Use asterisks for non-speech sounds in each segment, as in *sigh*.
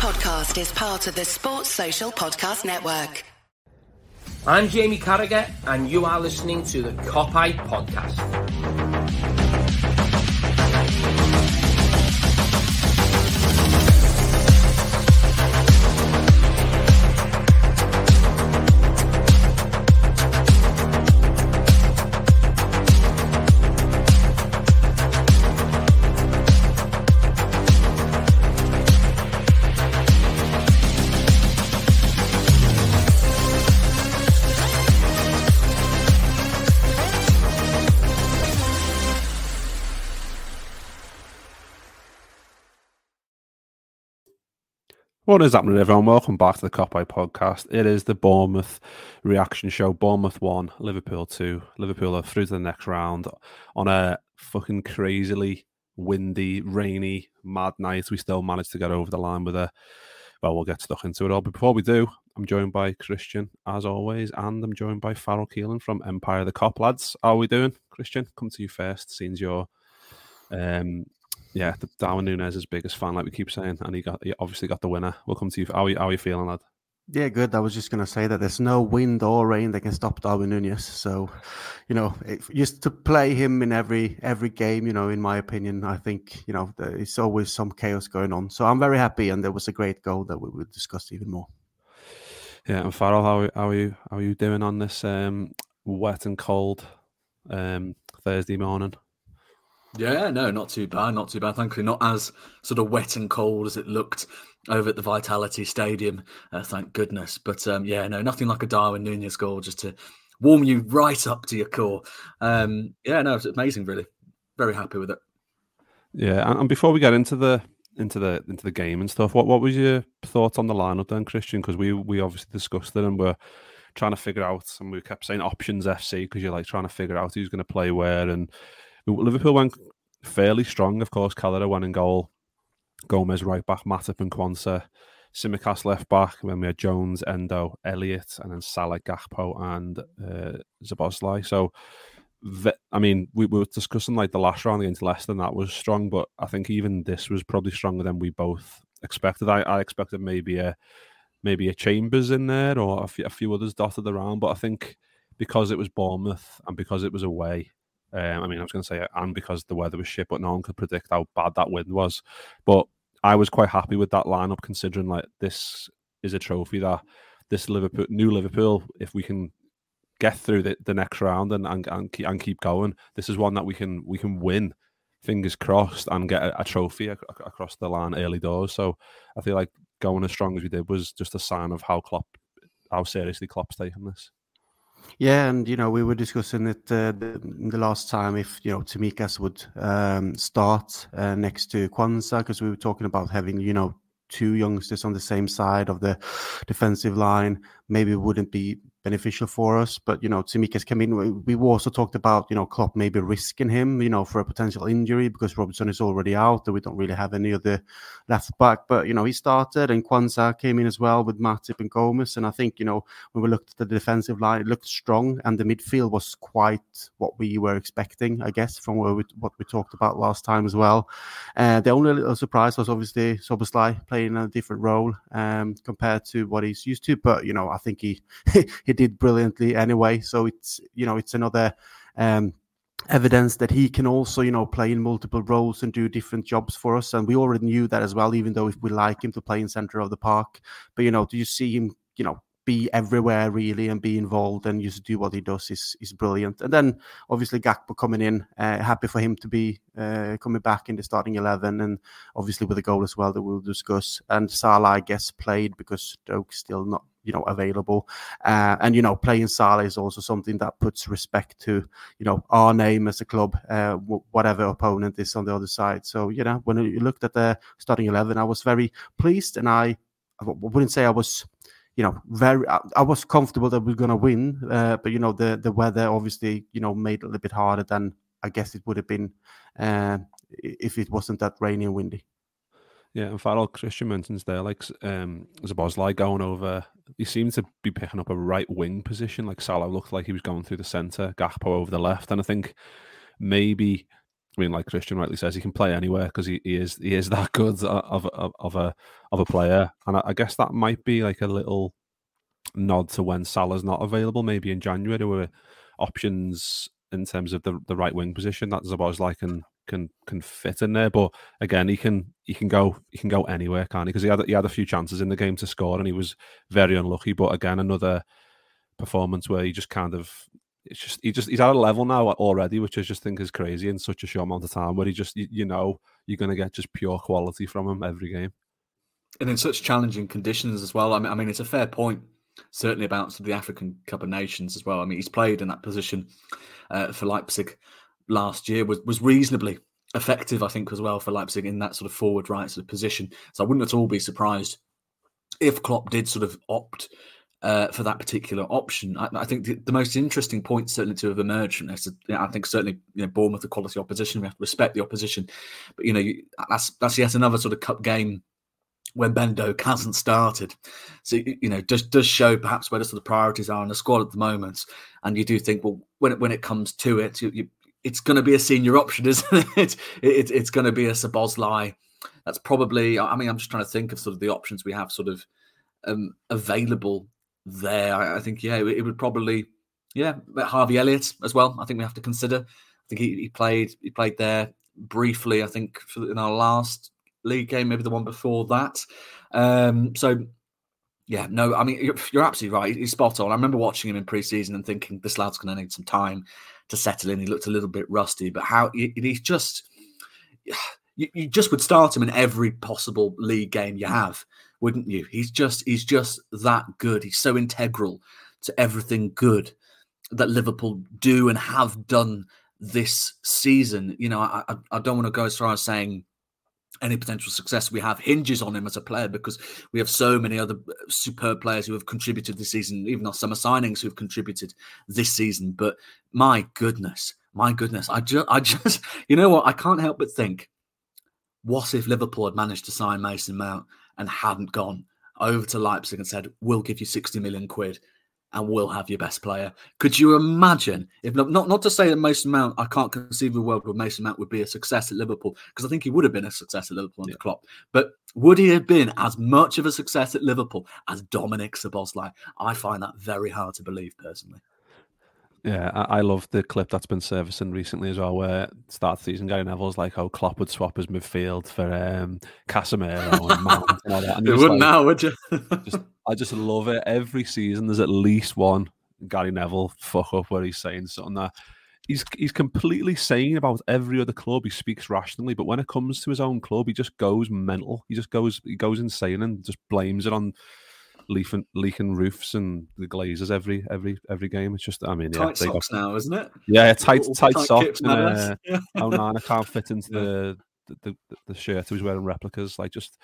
podcast is part of the Sports Social Podcast Network. I'm Jamie Carragher, and you are listening to the Kop Eye Podcast. What is happening, everyone? Welcome back to the Eye podcast. It is the Bournemouth reaction show. Bournemouth 1, Liverpool two. Liverpool are through to the next round on a fucking crazily windy, rainy, mad night. We still managed to get over the line with a. Well, we'll get stuck into it all. But before we do, I'm joined by Kristian, as always, and I'm joined by Farrell Keeling from Empire of the Kop. lads. How are we doing, Kristian? Come to you first, since your um, yeah, the Darwin Nunez's biggest fan, like we keep saying, and he got he obviously got the winner. Welcome to you. How are you, how are you feeling, lad? Yeah, good. I was just going to say that there's no wind or rain that can stop Darwin Nunez. So, you know, it, just to play him in every every game, you know, in my opinion, I think you know it's always some chaos going on. So I'm very happy, and there was a great goal that we will discuss even more. Yeah, and Farrell, how how are you how are you doing on this um, wet and cold um, Thursday morning? Yeah, no, not too bad, not too bad. Thankfully, not as sort of wet and cold as it looked over at the Vitality Stadium. Uh, thank goodness. But um, yeah, no, nothing like a Darwin Nunez goal just to warm you right up to your core. Um, yeah, no, it's amazing, really. Very happy with it. Yeah, and, before we get into the into the into the game and stuff, what what was your thoughts on the lineup then, Kristian? Because we we obviously discussed it and we're trying to figure out, and we kept saying options FC because you're like trying to figure out who's going to play where and Liverpool went fairly strong, of course. Kelleher went in goal. Gomez right back, Matip and Quansah. Tsimikas left back. Then we had Jones, Endo, Elliott, and then Salah, Gakpo, and uh. So, I mean, we, we, were discussing like the last round against Leicester, and that was strong. But I think even this was probably stronger than we both expected. I, I expected maybe a maybe a Chambers in there or a few others dotted around. But I think because it was Bournemouth and because it was away, um, I mean, I was going to say, and because the weather was shit, but no one could predict how bad that wind was. But I was quite happy with that lineup, considering like this is a trophy that this Liverpool, new Liverpool, if we can get through the, the next round and, and and keep, and keep going, this is one that we can we can win. Fingers crossed, and get a, a trophy across the line early doors. So I feel like going as strong as we did was just a sign of how Klopp, how seriously Klopp's taking this. Yeah, and you know we were discussing it uh, the, the, last time if you know Tsimikas would um, start uh, next to Quansah because we were talking about having you know two youngsters on the same side of the defensive line. Maybe wouldn't be beneficial for us. But you know, Tsimikas came in. We also talked about you know Klopp maybe risking him, you know, for a potential injury because Robertson is already out, and we don't really have any other left back. But you know, he started, and Quansah came in as well with Matip and Gomez. And I think you know when we looked at the defensive line, it looked strong, and the midfield was quite what we were expecting, I guess, from we, what we talked about last time as well. Uh, the only little surprise was obviously Szoboszlai playing a different role um, compared to what he's used to. But you know, I think he *laughs* he did brilliantly anyway. So it's you know it's another um, evidence that he can also you know play in multiple roles and do different jobs for us. And we already knew that as well. Even though if we like him to play in center of the park, but you know, do you see him you know be everywhere really and be involved and just do what he does is is brilliant. And then obviously Gakpo coming in, uh, happy for him to be uh, coming back in the starting eleven, and obviously with a goal as well that we'll discuss. And Salah, I guess, played because Doak's still not you know available. Uh, and you know playing Salah is also something that puts respect to you know our name as a club uh, w- whatever opponent is on the other side. So you know when you looked at the starting 11 I was very pleased and I, I wouldn't say I was you know very I, I was comfortable that we are going to win uh, but you know the the weather obviously you know made it a little bit harder than I guess it would have been uh, if it wasn't that rainy and windy yeah, and Farrell Kristian mentions there, like um, Szoboszlai going over. He seemed to be picking up a right wing position. Like Salah looked like he was going through the centre, Gakpo over the left, and I think maybe I mean, like Kristian rightly says, he can play anywhere because he, he is he is that *laughs* good of of, of a of a player, and I, I, guess that might be like a little nod to when Salah's not available, maybe in January, there were options in terms of the, the right wing position that Szoboszlai can can can fit in there. But again, he can he can go he can go anywhere, can't he? Because he had he had a few chances in the game to score, and he was very unlucky. But again, another performance where he just kind of it's just he just he's at a level now already, which I just think is crazy in such a short amount of time. Where he just you, you know you're going to get just pure quality from him every game, and in such challenging conditions as well. I mean, I mean it's a fair point certainly about the African Cup of Nations as well. I mean, he's played in that position uh, for Leipzig last year, was was reasonably effective, I think, as well for Leipzig in that sort of forward right sort of position. So I wouldn't at all be surprised if Klopp did sort of opt uh, for that particular option. I, I think the, the, most interesting point certainly to have emerged from this, I think certainly you know Bournemouth, the quality opposition, we have to respect the opposition, but you know you, that's that's yet another sort of cup game when Ben Doak hasn't started. So you know, does does show perhaps where the sort of priorities are in the squad at the moment. And you do think, well, when it when it comes to it, you, you, it's going to be a senior option, *laughs* isn't it? it it's going to be a Szoboszlai. That's probably. I mean, I'm just trying to think of sort of the options we have sort of um, available there. I, I think, yeah, it, it, would probably, yeah, Harvey Elliott as well. I think we have to consider. I think he, he played he played there briefly. I think in our last league game, maybe the one before that. Um, so, yeah, no, I mean, you're, absolutely right. He's spot on. I remember watching him in preseason and thinking this lad's going to need some time to settle in. He looked a little bit rusty, but how he, he's just, *sighs* you, you just would start him in every possible league game you have, wouldn't you? He's just, he's just that good. He's so integral to everything good that Liverpool do and have done this season. You know, I, I don't want to go as far as saying any potential success we have hinges on him as a player because we have so many other uh, superb players who have contributed this season, even our summer signings who have contributed this season. But my goodness, my goodness, I just, I *laughs* just, you know what? I can't help but think, what if Liverpool had managed to sign Mason Mount and hadn't gone over to Leipzig and said, "We'll give you sixty million quid." And will have your best player. Could you imagine if not not, not to say that Mason Mount, I can't conceive of a world where Mason Mount would be a success at Liverpool because I think he would have been a success at Liverpool under yeah. Klopp. But would he have been as much of a success at Liverpool as Dominic Szoboszlai? I find that very hard to believe personally. Yeah, I, I, love the clip that's been servicing recently as well, where start the season Gary Neville's like, "Oh, Klopp would swap his midfield for um, Casemiro and Mount and all that." And *laughs* wouldn't like, now, would you? *laughs* just, I just love it. Every season, there's at least one Gary Neville fuck up where he's saying something that he's he's completely sane about every other club. He speaks rationally, but when it comes to his own club, he just goes mental. He just goes he goes insane and just blames it on leaking, leaking roofs and the glazers every every every game. It's just, I mean, yeah, tight socks got, now, isn't it? Yeah, tight tight, tight socks. And, uh, *laughs* oh man, I can't fit into yeah. the the, the, the shirt he was wearing replicas. Like just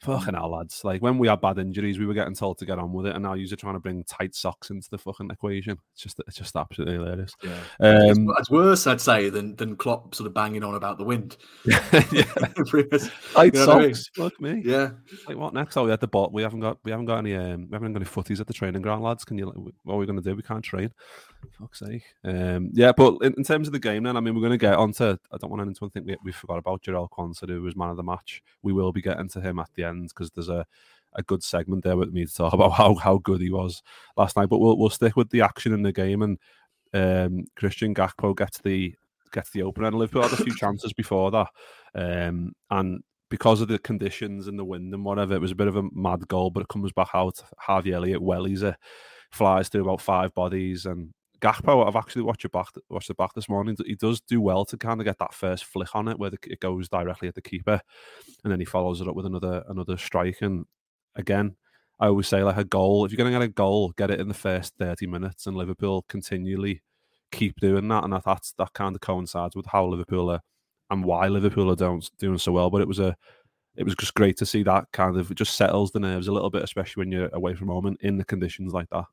fucking hell, lads. Like when we had bad injuries, we were getting told to get on with it, and now you're trying to bring tight socks into the fucking equation. It's just it's just absolutely hilarious. Yeah, um, it's, it's, worse, I'd say, than than Klopp sort of banging on about the wind. yeah, *laughs* *laughs* tight you know socks. Fuck me. Yeah. Like what next? Oh, we had the bot. We haven't got we haven't got any um, we haven't got any footies at the training ground, lads. Can you? What are we going to do? We can't train. Fuck's sake. Um, yeah, but in, in, terms of the game, then I mean, we're going to get onto. I don't want anyone to think we, we forgot about Jarell Quansah, who was man of the match. We will be getting to him at the end because there's a, a good segment there with me to talk *laughs* about how, how good he was last night. But we'll we'll stick with the action in the game and um, Kristian Gakpo gets the gets the opener and Liverpool had a few *laughs* chances before that, um, and because of the conditions and the wind and whatever, it was a bit of a mad goal, but it comes back out. Harvey Elliott wellies it, flies through about five bodies, and Gakpo, I've actually watched it back, watched it back this morning. He does do well to kind of get that first flick on it, where the, it goes directly at the keeper, and then he follows it up with another another strike. And again, I always say like a goal. If you're going to get a goal, get it in the first thirty minutes. And Liverpool continually keep doing that, and that that's, that kind of coincides with how Liverpool are and why Liverpool are doing doing so well. But it was a it was just great to see that kind of just settles the nerves a little bit, especially when you're away from home and in the conditions like that.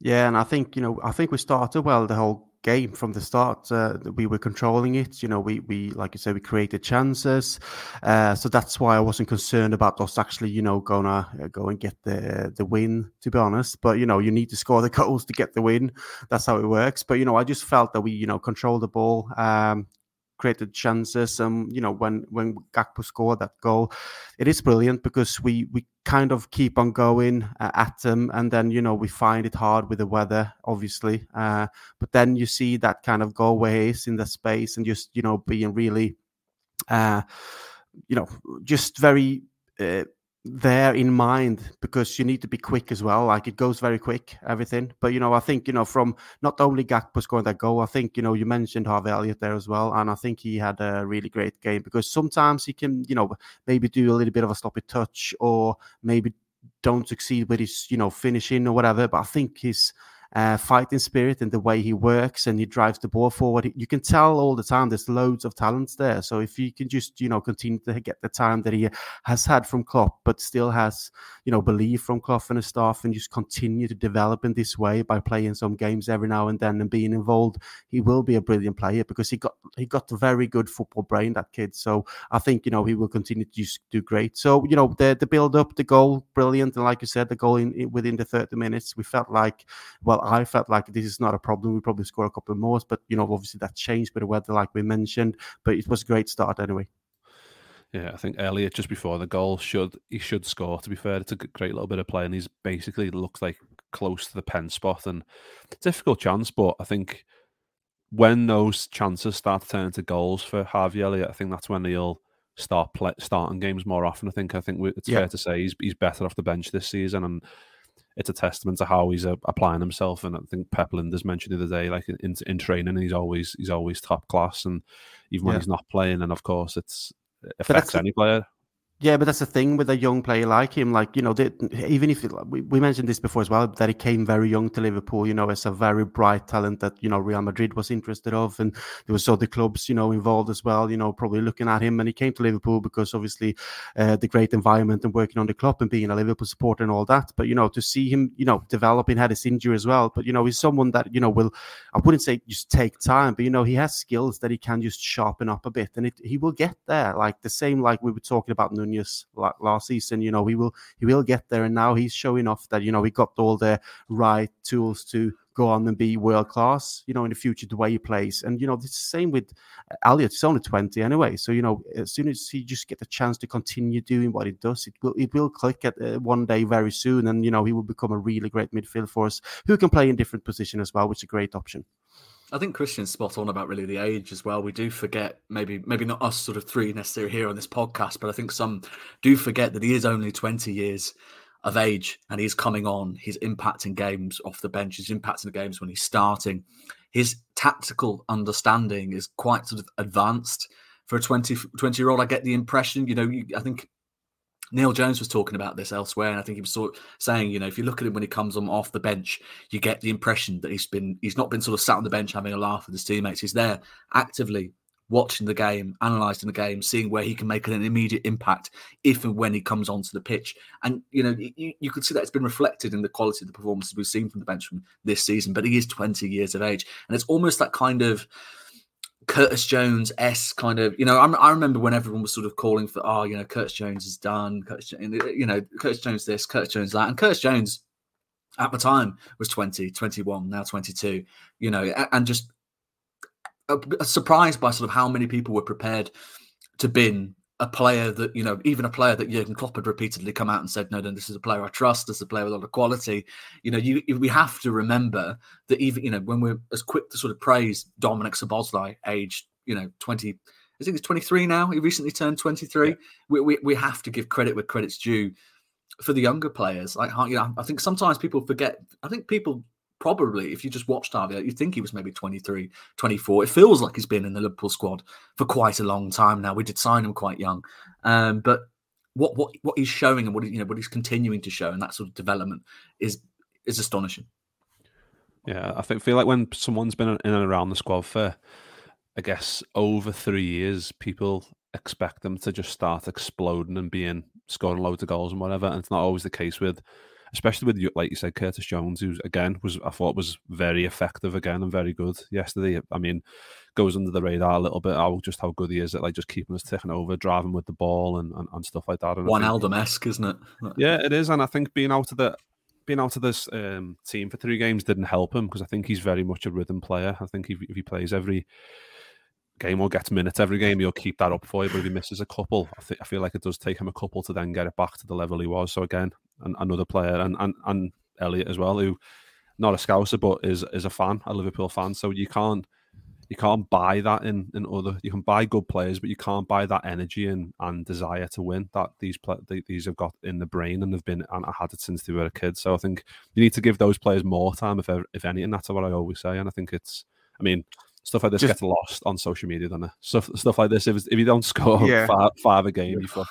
Yeah, and I think you know, I think we started well the whole game from the start. Uh, we were controlling it. You know, we we like you said, we created chances. Uh, so that's why I wasn't concerned about us actually, you know, gonna uh, go and get the the win. To be honest, but you know, you need to score *laughs* the goals to get the win. That's how it works. But you know, I just felt that we, you know, controlled the ball. Um, created chances. Um, you know, when when Gakpo scored that goal, it is brilliant because we we kind of keep on going uh, at them, and then you know we find it hard with the weather, obviously. Uh, but then you see that kind of go ways in the space and just you know being really, uh, you know, just very. Uh, there in mind because you need to be quick as well. Like it goes very quick, everything. But you know, I think you know from not only Gakpo scoring that goal, I think you know you mentioned Harvey Elliott there as well, and I think he had a really great game because sometimes he can you know maybe do a little bit of a sloppy touch or maybe don't succeed with his you know finishing or whatever. But I think his uh, fighting spirit and the way he works and he drives the ball forward. You can tell all the time there's loads of talents there. So if you can just, you know, continue to get the time that he has had from Klopp, but still has, you know, belief from Klopp and his staff and just continue to develop in this way by playing some games every now and then and being involved, he will be a brilliant player because he got he got a very good football brain, that kid. So I think, you know, he will continue to do great. So, you know, the the build up, the goal, brilliant. And like you said, the goal in, in within the 30 minutes, we felt like, well, I felt like this is not a problem. We probably score a couple of more, but you know, obviously that changed with the weather, like we mentioned. But it was a great start anyway. Yeah, I think Elliott just before the goal should he should score. To be fair, it's a great little bit of play, and he's basically looks like close to the pen spot, and difficult chance. But I think when those chances start to turn into goals for Harvey Elliott, I think that's when he'll start play, starting games more often. I think I think it's yeah. fair to say he's he's better off the bench this season, and it's a testament to how he's uh, applying himself. And I think Pep Lijnders mentioned the other day, like in, in training, he's always he's always top class, and even when yeah. he's not playing, and of course, it's it affects any player. Yeah, but that's the thing with a young player like him. Like you know, they, even if we, we mentioned this before as well, that he came very young to Liverpool. You know, as a very bright talent that you know Real Madrid was interested of, and there was other clubs you know involved as well. You know, probably looking at him, and he came to Liverpool because obviously uh, the great environment and working on the club and being a Liverpool supporter and all that. But you know, to see him, you know, developing had his injury as well. But you know, he's someone that you know will, I wouldn't say just take time, but you know, he has skills that he can just sharpen up a bit, and it, he will get there. Like the same, like we were talking about Last season. You know, he will he will get there, and now he's showing off that you know he got all the right tools to go on and be world class. You know, in the future, the way he plays, and you know, it's the same with Elliott. He's only twenty anyway, so you know, as soon as he just get the chance to continue doing what he does, it will it will click at uh, one day very soon, and you know, he will become a really great midfield for us who can play in different positions as well, which is a great option. I think Kristian's spot on about really the age as well. We do forget, maybe maybe not us sort of three necessarily here on this podcast, but I think some do forget that he is only 20 years of age and he's coming on. He's impacting games off the bench. He's impacting the games when he's starting. His tactical understanding is quite sort of advanced for a 20, 20 year old. I get the impression, you know, you, I think Neil Jones was talking about this elsewhere, and I think he was sort of saying, you know, if you look at him when he comes on off the bench, you get the impression that he's been he's not been sort of sat on the bench having a laugh with his teammates. He's there actively watching the game, analysing the game, seeing where he can make an immediate impact if and when he comes onto the pitch. And you know, you, you could see that it's been reflected in the quality of the performances we've seen from the bench from this season. But he is 20 years of age, and it's almost that kind of Curtis Jones s kind of you know I'm, i remember when everyone was sort of calling for oh you know Curtis Jones is done Curtis, you know Curtis Jones this Curtis Jones that and Curtis Jones at the time was 20 21 now 22 you know and just uh, surprised by sort of how many people were prepared to bin a player that you know, even a player that Jurgen Klopp had repeatedly come out and said, "No, no, this is a player I trust. This is a player with a lot of quality." You know, you we have to remember that even you know when we're as quick to sort of praise Dominic Szoboszlai, aged you know twenty, I think he's twenty three now. He recently turned twenty three. Yeah. We, we we have to give credit where credit's due for the younger players. Like you know, I think sometimes people forget. I think people probably, if you just watched Harvey, you'd think he was maybe 23, 24. It feels like he's been in the Liverpool squad for quite a long time now. We did sign him quite young. Um, but what what what he's showing and what you know what he's continuing to show and that sort of development is is astonishing. Yeah, I think feel like when someone's been in and around the squad for I guess over three years, people expect them to just start exploding and being scoring loads of goals and whatever. And it's not always the case with especially with like you said, Curtis Jones, who again was I thought was very effective again and very good yesterday. I mean, goes under the radar a little bit how just how good he is at like just keeping us ticking over, driving with the ball and, and, and stuff like that. And Wijnaldum esque, isn't it? Yeah, it is, and I think being out of the being out of this um, team for three games didn't help him because I think he's very much a rhythm player. I think if, if he plays every game or gets minutes every game, he'll keep that up for you. But if he misses a couple, I, th- I feel like it does take him a couple to then get it back to the level he was. So again, an- another player and, and and Elliott as well, who not a scouser but is is a fan, a Liverpool fan. So you can't you can't buy that in in other. You can buy good players, but you can't buy that energy and, and desire to win that these play, these have got in the brain and have been and I had it since they were a kid. So I think you need to give those players more time, if if anything. That's what I always say, and I think it's. I mean, stuff like this Just, gets lost on social media, doesn't it? Stuff stuff like this. If if you don't *laughs* score yeah. five, five a game, you fuck.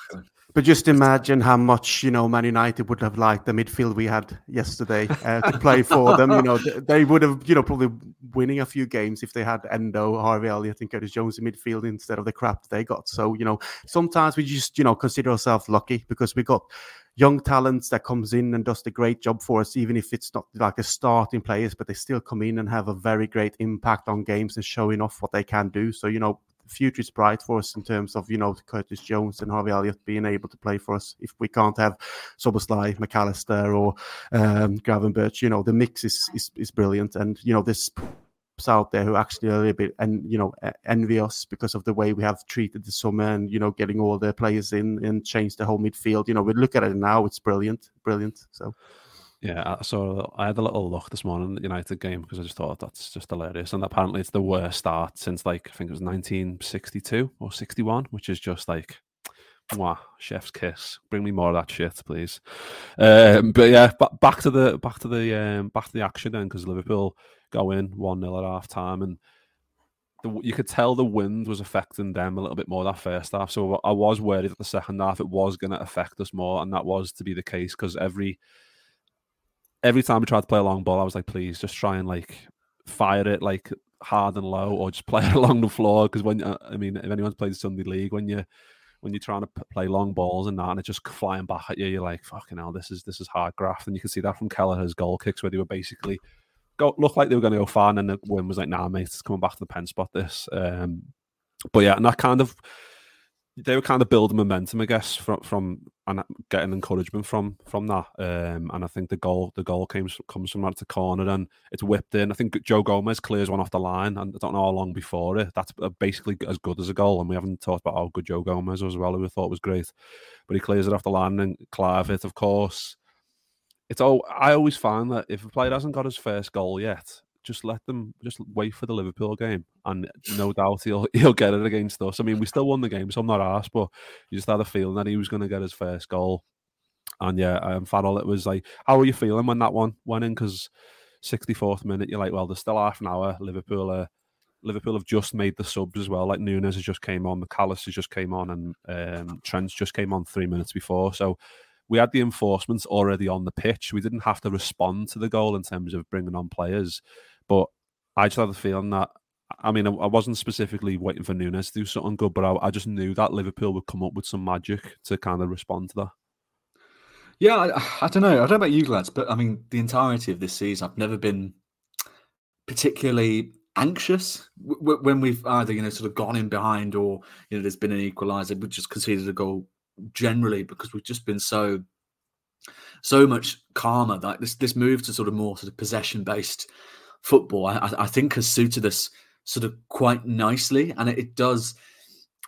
But just imagine how much you know Man United would have liked the midfield we had yesterday uh, to *laughs* play for them. You know, they would have you know probably winning a few games if they had Endo, Harvey Elliott, and Curtis Jones in midfield instead of the crap they got. So you know, sometimes we just you know consider ourselves lucky because we got young talents that comes in and does the great job for us, even if it's not like a starting players, but they still come in and have a very great impact on games and showing off what they can do. So you know, future is bright for us in terms of you know Curtis Jones and Harvey Elliott being able to play for us. If we can't have Szoboszlai, McAllister, or um, Gravenberch, you know the mix is, is is brilliant, and you know this out there who actually are a little bit and you know envy us because of the way we have treated the summer and you know getting all the players in and changed the whole midfield. You know, we look at it now; it's brilliant, brilliant. So. Yeah, so I had a little look this morning at the United game because I just thought that's just hilarious. And apparently, it's the worst start since like I think it was 1962 or 61, which is just like, wow, chef's kiss. Bring me more of that shit, please. Um, but yeah, back to the back to the um, back to the action then because Liverpool go in one 0 at half time and. The, you could tell the wind was affecting them a little bit more that first half. So I was worried that the second half it was going to affect us more, and that was to be the case because every every time we tried to play a long ball, I was like, please just try and like fire it like hard and low, or just *laughs* play it along the floor. Because when uh, I mean, if anyone's played the Sunday League, when you when you're trying to play long balls and that, and it's just flying back at you, you're like, fucking hell, this is this is hard graft. And you can see that from Kelleher's goal kicks, where they were basically go look like they were going to go far, and then the win was like, nah, mate, it's coming back to the pen spot. This, um, but yeah, and that kind of they were kind of building momentum, I guess, from from and getting encouragement from from that. Um, and I think the goal the goal comes comes from that corner and it's whipped in. I think Joe Gomez clears one off the line, and I don't know how long before it. That's uh, basically as good as a goal. And we haven't talked about how good Joe Gomez was as well, who we thought was great. But he clears it off the line and Kluivert, of course. It's all I always find that if a player hasn't got his first goal yet, just let them just wait for the Liverpool game, and no doubt he'll *laughs* he'll get it against us. I mean, we still won the game, so I'm not asked, but you just had a feeling that he was going to get his first goal. And yeah, um, Farrell, it was like, how were you feeling when that one went in? Because 64th minute, you're like, well, there's still half an hour. Liverpool. Liverpool have just made the subs as well. Like Nunez has just came on, McAllister just came on, and um, Trent just came on three minutes before. So we had the enforcements already on the pitch. We didn't have to respond to the goal in terms of bringing on players. But I just had the feeling that I mean, I, wasn't specifically waiting for Nunez to do something good, but I, I, just knew that Liverpool would come up with some magic to kind of respond to that. Yeah, I, I, don't know. I don't know about you lads, but I mean, the entirety of this season, I've never been particularly anxious when we've either you know sort of gone in behind or you know there's been an equaliser. We've just conceded a goal generally because we've just been so so much calmer. Like this this move to sort of more sort of possession based football, I, I think has suited us sort of quite nicely, and it, it does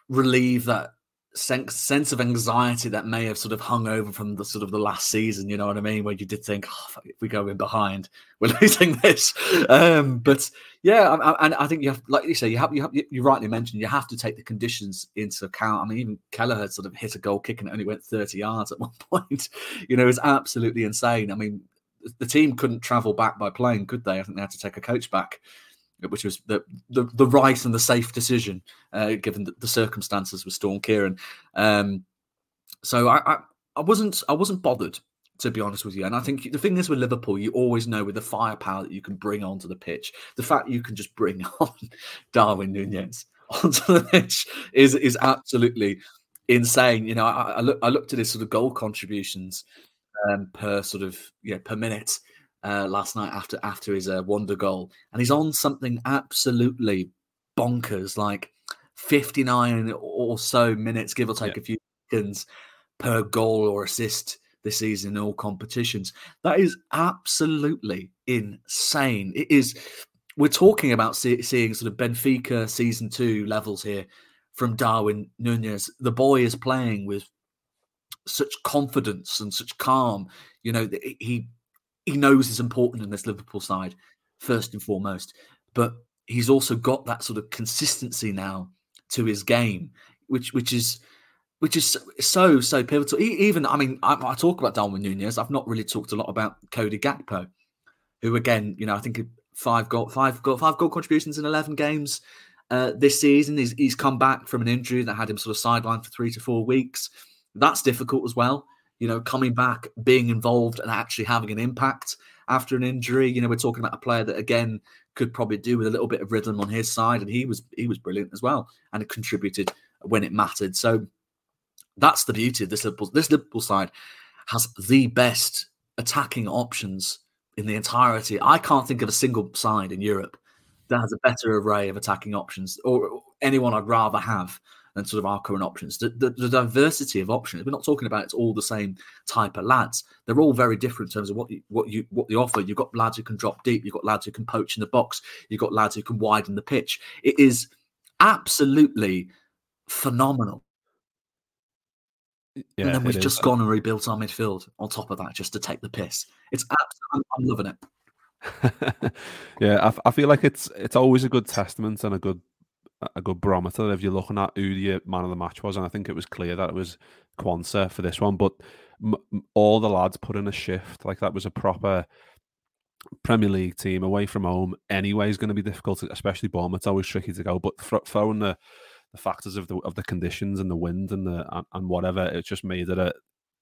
relieve that sense sense of anxiety that may have sort of hung over from the sort of the last season. You know what I mean? Where you did think, oh, if we go in behind, *laughs* we're losing this. Um, but yeah, and I, I, think you have, like you say, you have, you have, you rightly mentioned, you have to take the conditions into account. I mean, even Kelleher sort of hit a goal kick and it only went 30 yards at *laughs* one point. You know, it's absolutely insane. I mean, the team couldn't travel back by plane, could they? I think they had to take a coach back, which was the the, the right and the safe decision uh, given the, the, circumstances with Storm Ciarán. Um, so I, I, I wasn't I wasn't bothered to be honest with you. And I think the thing is with Liverpool, you always know with the firepower that you can bring onto the pitch, the fact you can just bring *laughs* on Darwin Nunez onto the pitch is is absolutely insane. You know, I, I, look, I looked at his sort of goal contributions um, per sort of yeah per minute uh, last night after after his uh, wonder goal, and he's on something absolutely bonkers, like fifty nine or so minutes, give or take yeah. a few seconds per goal or assist this season in all competitions. That is absolutely insane. It is we're talking about see, seeing sort of Benfica season two levels here from Darwin Nunez. The boy is playing with such confidence and such calm. You know, that he he knows is important in this Liverpool side first and foremost, but he's also got that sort of consistency now to his game, which which is which is so so pivotal. Even I mean, I, I talk about Darwin Nunez. I've not really talked a lot about Cody Gakpo, who again, you know, I think five goal five goal five goal contributions in eleven games. Uh, this season, he's, he's come back from an injury that had him sort of sidelined for three to four weeks. That's difficult as well. You know, coming back, being involved, and actually having an impact after an injury. You know, we're talking about a player that again could probably do with a little bit of rhythm on his side, and he was he was brilliant as well, and contributed when it mattered. So that's the beauty of this Liverpool. This Liverpool side has the best attacking options in the entirety. I can't think of a single side in Europe that has a better array of attacking options, or anyone I'd rather have and sort of our current options. The, the, the, diversity of options. We're not talking about it's all the same type of lads. They're all very different in terms of what you, what you what they offer. You've got lads who can drop deep. You've got lads who can poach in the box. You've got lads who can widen the pitch. It is absolutely phenomenal. Yeah, and then we've just is. gone and rebuilt our midfield on top of that just to take the piss. It's absolutely, I'm, loving it. *laughs* yeah, I, I, feel like it's it's always a good testament and a good a good barometer if you're looking at who the man of the match was, and I think it was clear that it was Quansah for this one. But m- all the lads put in a shift, like that was a proper Premier League team away from home. Anyway, is going to be difficult, especially Bournemouth. It's always tricky to go, but throwing the the factors of the of the conditions and the wind and the and, and whatever, it just made it a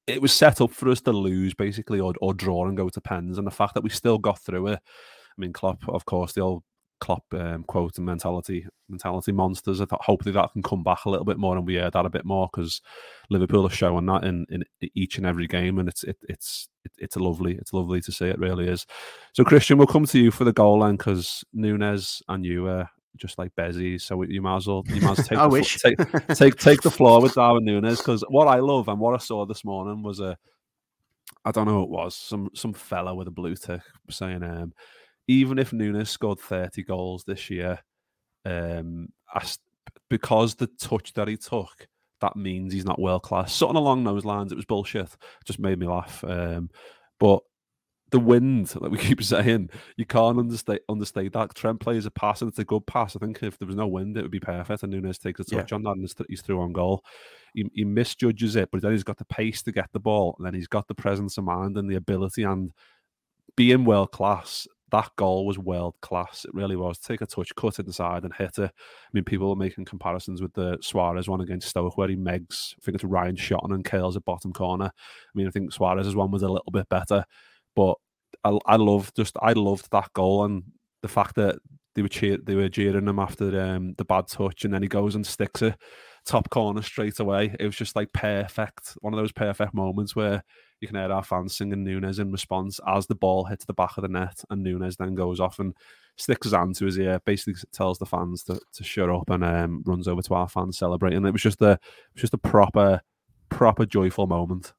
it was set up for us to lose basically or, or draw and go to pens and the fact that we still got through it I mean Klopp of course the old Klopp um, quote and mentality mentality monsters. I thought hopefully that can come back a little bit more and we hear that a bit more because Liverpool are showing that in, in each and every game and it's it, it's it, it's lovely it's lovely to see it really is. So Kristian, we'll come to you for the goal line because Nunez and you are just like Bezzy, so you might as well you might as *laughs* well take, I the, wish. take take *laughs* take the floor with Darwin Nunez because what I love and what I saw this morning was a I don't know who it was some some fella with a blue tick saying um even if Nunez scored 30 goals this year, um, because the touch that he took, that means he's not world class. Something along those lines. It was bullshit. Just made me laugh. Um, but the wind, *laughs* like we keep saying, you can't understate understate that. Trent plays a pass and it's a good pass. I think if there was no wind, it would be perfect. And Nunez takes a touch yeah. on that and he's through on goal. He, he misjudges it, but then he's got the pace to get the ball, and then he's got the presence of mind and the ability and being world class that goal was world class. It really was. Take a touch, cut inside, and hit it. I mean, people are making comparisons with the Suarez one against Stoke, where he megs. I think it's Ryan Shotton and curls at bottom corner. I mean, I think Suarez's one was a little bit better, but I, I love just I loved that goal and the fact that they were cheer, they were jeering him after um, the bad touch, and then he goes and sticks it top corner straight away. It was just like perfect, one of those perfect moments where you can hear our fans singing Nunez in response as the ball hits the back of the net, and Nunez then goes off and sticks his hand to his ear, basically tells the fans to, to shut up, and um, runs over to our fans celebrating. It was just a, it was just a proper, proper joyful moment.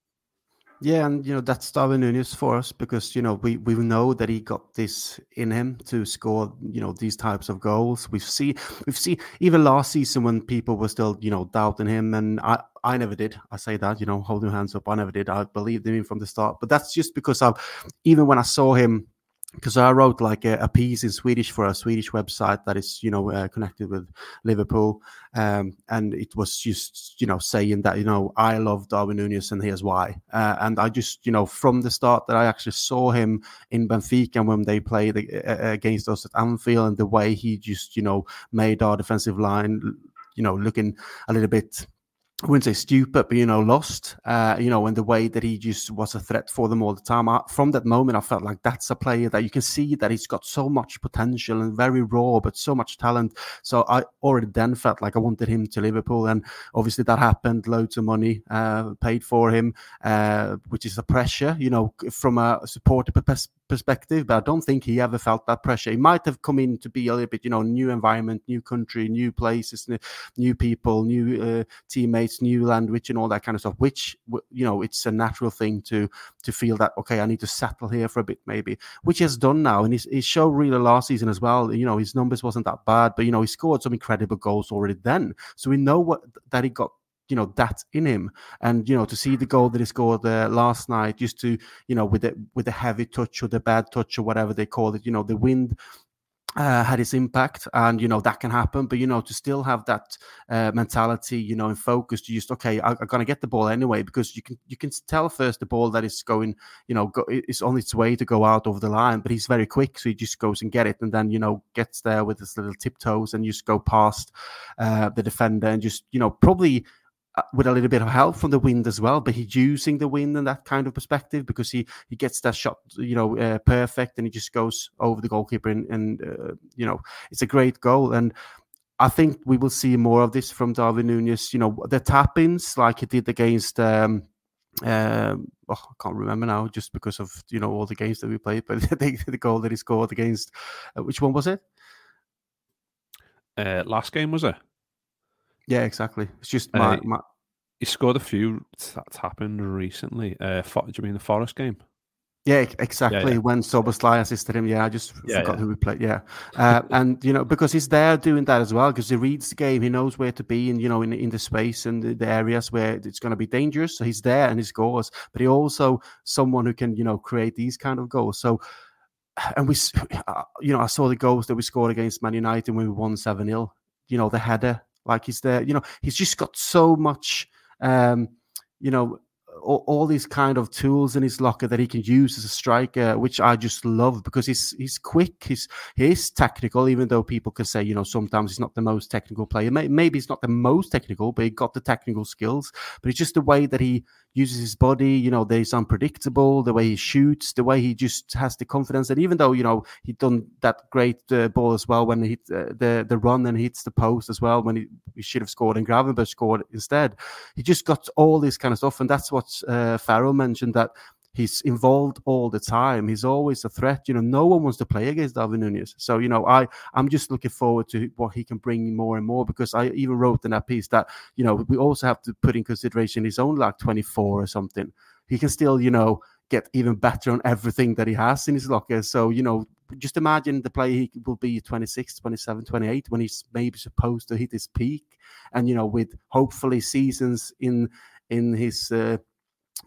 Yeah, and you know that's Darwin Nunez for us because you know we we know that he got this in him to score you know these types of goals. We've seen we've seen even last season when people were still you know doubting him, and I I never did. I say that you know holding hands up, I never did. I believed in him from the start, but that's just because of even when I saw him because I wrote like a, a, piece in Swedish for a Swedish website that is, you know, uh, connected with Liverpool, um, and it was just, you know, saying that, you know, I love Darwin Nunez and here's why. Uh, and I just, you know, from the start that I actually saw him in Benfica when they played against us at Anfield, and the way he just, you know, made our defensive line, you know, looking a little bit I wouldn't say stupid, but you know, lost. Uh, you know, and the way that he just was a threat for them all the time. I, from that moment, I felt like that's a player that you can see that he's got so much potential and very raw, but so much talent. So I already then felt like I wanted him to Liverpool, and obviously that happened. Loads of money uh, paid for him, uh, which is a pressure, you know, from a supporter perspective, but I don't think he ever felt that pressure. He might have come in to be a little bit, you know, new environment, new country, new places, new people, new uh, teammates, new language, and all that kind of stuff. Which you know, it's a natural thing to to feel that okay, I need to settle here for a bit, maybe, which he has done now, and he showed really last season as well. You know, his numbers wasn't that bad, but you know, he scored some incredible goals already then, so we know what that he got you know that in him and you know to see the goal that he scored uh, last night just to you know with the with the heavy touch or the bad touch or whatever they call it you know the wind uh, had its impact, and you know that can happen. But you know to still have that uh, mentality, you know, and focus to just okay, I, am gonna get the ball anyway because you can you can tell first the ball that is going, you know, go, it's on its way to go out over the line, but he's very quick, so he just goes and get it, and then you know gets there with his little tiptoes and just go past uh, the defender and just you know probably uh, with a little bit of help from the wind as well, but he's using the wind in that kind of perspective because he he gets that shot, you know, uh, perfect, and he just goes over the goalkeeper, and, and uh, you know, it's a great goal. And I think we will see more of this from Darwin Nunez. You know, the tap ins like he did against. Um, um, oh, I can't remember now, just because of you know all the games that we played. But *laughs* the, the goal that he scored against, uh, which one was it? Uh, last game was it? Yeah, exactly. It's just my, uh, my... He scored a few that's happened recently. Uh, do you mean the Forest game? Yeah, exactly. Yeah, yeah. When Szoboszlai assisted him, yeah, I just yeah, forgot who we played. Yeah, uh, and you know because he's there doing that as well because he reads the game, he knows where to be, and you know in in the space and the, the areas where it's going to be dangerous. So he's there and he scores, but he also someone who can you know create these kind of goals. So and we, *sighs* uh, you know, I saw the goals that we scored against Man United when we won seven 0 You know, the header like he's there, you know, he's just got so much, um, you know, all, all, these kind of tools in his locker that he can use as a striker, which I just love because he's he's quick, he's he's technical, even though people can say, you know, sometimes he's not the most technical player. Maybe he's not the most technical, but he got the technical skills. But it's just the way that he uses his body, you know, he's unpredictable, the way he shoots, the way he just has the confidence. that even though, you know, he done that great uh, ball as well when he hit uh, the, the run and hits the post as well, when he, he should have scored and Gravenberch scored instead. He just got all this kind of stuff. And that's what uh, Farrell mentioned that He's involved all the time. He's always a threat. You know, no one wants to play against Darwin Nunez. So, you know, I, I'm just looking forward to what he can bring more and more because I even wrote in that piece that, you know, we also have to put in consideration his own like 24 or something. He can still, you know, get even better on everything that he has in his locker. So, you know, just imagine the player he will be 26, 27, 28 when he's maybe supposed to hit his peak. And, you know, with hopefully seasons in in his uh,